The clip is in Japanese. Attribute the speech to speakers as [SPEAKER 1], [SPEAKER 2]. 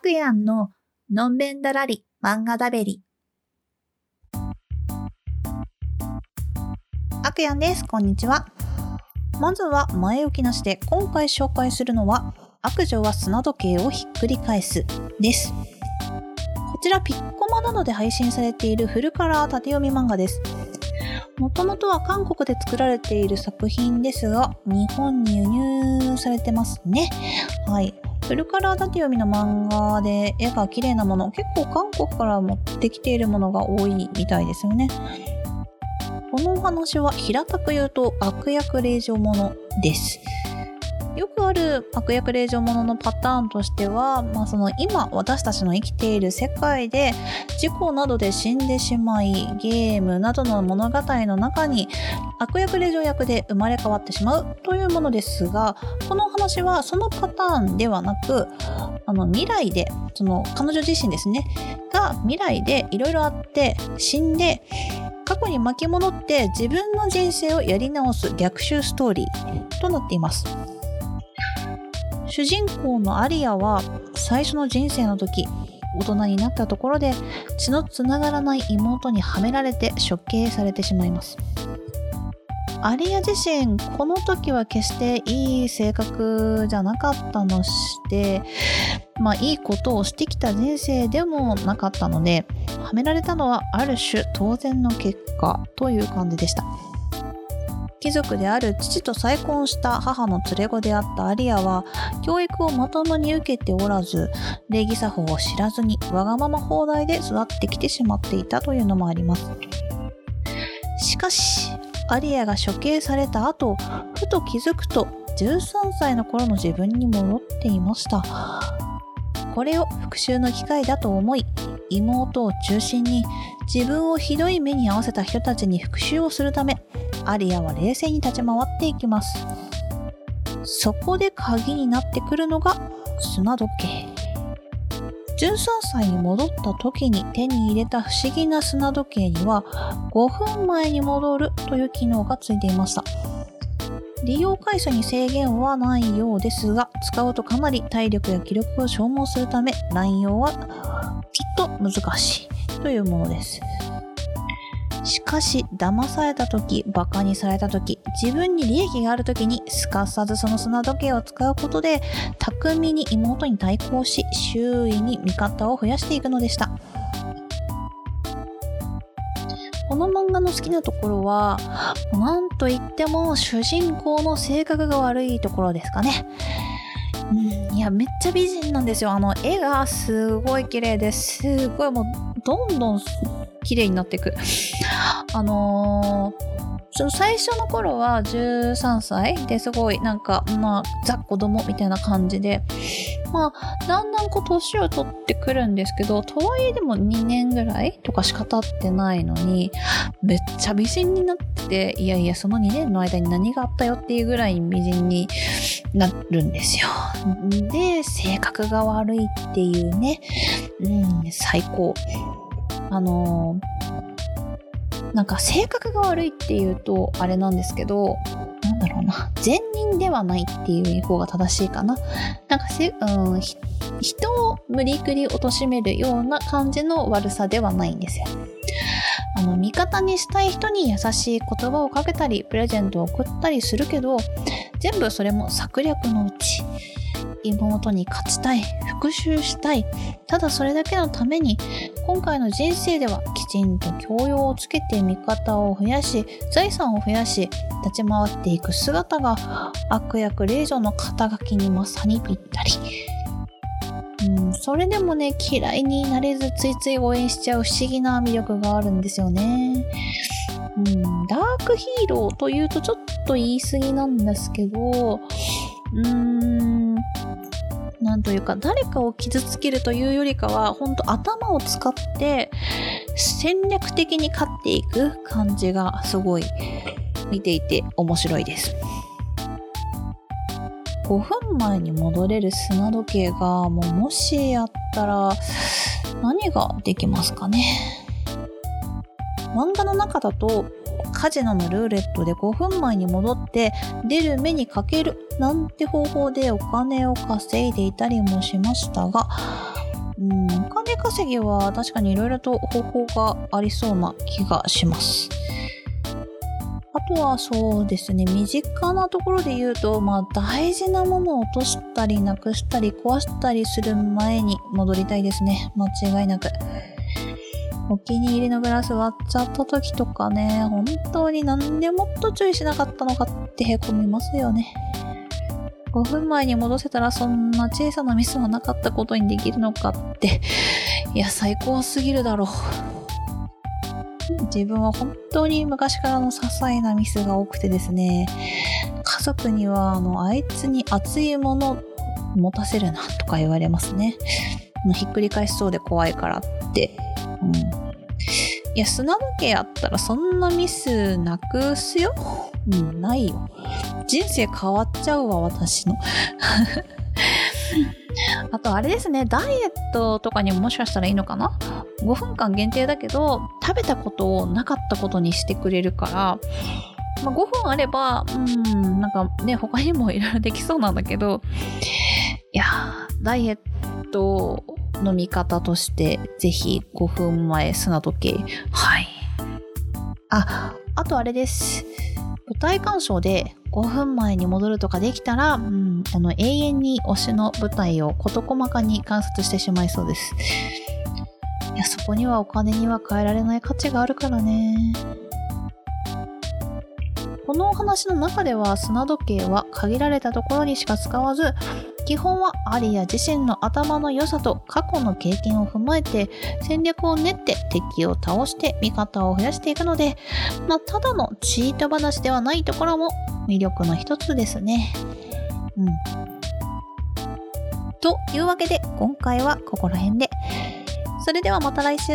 [SPEAKER 1] クヤンののんべんだらり漫画だべり。アクヤンです。こんにちは。まずは前置きなしで今回紹介するのは悪女は砂時計をひっくり返すです。こちらピッコマなどで配信されているフルカラー縦読み漫画です。もともとは韓国で作られている作品ですが、日本に輸入されてますね。はい。それから縦読みの漫画で絵が綺麗なもの、結構韓国から持ってきているものが多いみたいですよね。このお話は平たく言うと悪役令状ものです。よくある悪役令状もののパターンとしては、まあ、その今私たちの生きている世界で事故などで死んでしまいゲームなどの物語の中に悪役令状役で生まれ変わってしまうというものですがこの話はそのパターンではなくあの未来でその彼女自身ですねが未来でいろいろあって死んで過去に巻き戻って自分の人生をやり直す逆襲ストーリーとなっています。主人公のアリアは最初の人生の時大人になったところで血のつながらない妹にはめられて処刑されてしまいます。アリア自身この時は決していい性格じゃなかったのしてまあいいことをしてきた人生でもなかったのではめられたのはある種当然の結果という感じでした。貴族である父と再婚した母の連れ子であったアリアは教育をまともに受けておらず礼儀作法を知らずにわがまま放題で育ってきてしまっていたというのもあります。しかしアリアが処刑された後ふと気づくと13歳の頃の自分に戻っていました。これを復讐の機会だと思い妹を中心に自分をひどい目に遭わせた人たちに復讐をするためアリアは冷静に立ち回っていきます。そこで鍵になってくるのが砂時計。13歳に戻った時に手に入れた不思議な砂時計には5分前に戻るという機能がついていました。利用回数に制限はないようですが使うとかなり体力や気力を消耗するため乱用はきっと難しいというものです。しかし騙された時バカにされた時自分に利益がある時にすかさずその砂時計を使うことで巧みに妹に対抗し周囲に味方を増やしていくのでした。この漫画の好きなところは何と言っても主人公の性格が悪いところですかね。うん、いやめっちゃ美人なんですよ。あの絵がすごい綺麗ですごいもうどんどん綺麗になっていく。あのー、その最初の頃は13歳ですごいなんか、まあ、ザ子供みたいな感じで、まあ、だんだんこう年を取ってくるんですけど、とはいえでも2年ぐらいとかしか経ってないのに、めっちゃ美人になってて、いやいや、その2年の間に何があったよっていうぐらい美人になるんですよ。で、性格が悪いっていうね、うん、最高。あのー、なんか性格が悪いっていうとあれなんですけど、なんだろうな、善人ではないっていう方が正しいかな。なんかせ、うん、人を無理くり貶めるような感じの悪さではないんですよ。あの、味方にしたい人に優しい言葉をかけたり、プレゼントを送ったりするけど、全部それも策略のうち。妹に勝ちたい、復讐したい、ただそれだけのために、今回の人生ではきちんと教養をつけて味方を増やし、財産を増やし、立ち回っていく姿が悪役令嬢の肩書きにまさにぴったり。うん、それでもね、嫌いになれずついつい応援しちゃう不思議な魅力があるんですよね。うん、ダークヒーローというとちょっと言い過ぎなんですけど、うー、んというか、誰かを傷つけるというよりかは、本当頭を使って戦略的に勝っていく感じがすごい見ていて面白いです。5分前に戻れる砂時計がもうもしやったら何ができますかね漫画の中だとカジノのルーレットで5分前に戻って出る目にかけるなんて方法でお金を稼いでいたりもしましたがうん、お金稼ぎは確かにいろいろと方法がありそうな気がします。あとはそうですね、身近なところで言うと、まあ大事なものを落としたりなくしたり壊したりする前に戻りたいですね。間違いなく。お気に入りのグラス割っちゃった時とかね、本当に何でもっと注意しなかったのかってへこみますよね。5分前に戻せたらそんな小さなミスはなかったことにできるのかって、いや、最高すぎるだろう。自分は本当に昔からの些細なミスが多くてですね、家族には、あの、あいつに熱いもの持たせるなとか言われますね。ひっくり返しそうで怖いからって。うん。いや、砂時計あったらそんなミスなくすよ。うん、ないよ。人生変わっちゃうわ、私の。あとあれですね、ダイエットとかにももしかしたらいいのかな ?5 分間限定だけど、食べたことをなかったことにしてくれるから、まあ、5分あれば、うん、なんかね、他にもいろいろできそうなんだけど、いやダイエットの見方として、ぜひ5分前砂時計。はい。あ、あとあれです。舞台鑑賞で5分前に戻るとかできたら、うん、あの永遠に推しの舞台を事細かに観察してしまいそうです。いや、そこにはお金には変えられない価値があるからね。このお話の中では砂時計は限られたところにしか使わず基本はアリア自身の頭の良さと過去の経験を踏まえて戦略を練って敵を倒して味方を増やしていくので、まあ、ただのチート話ではないところも魅力の一つですね。うん。というわけで今回はここら辺で。それではまた来週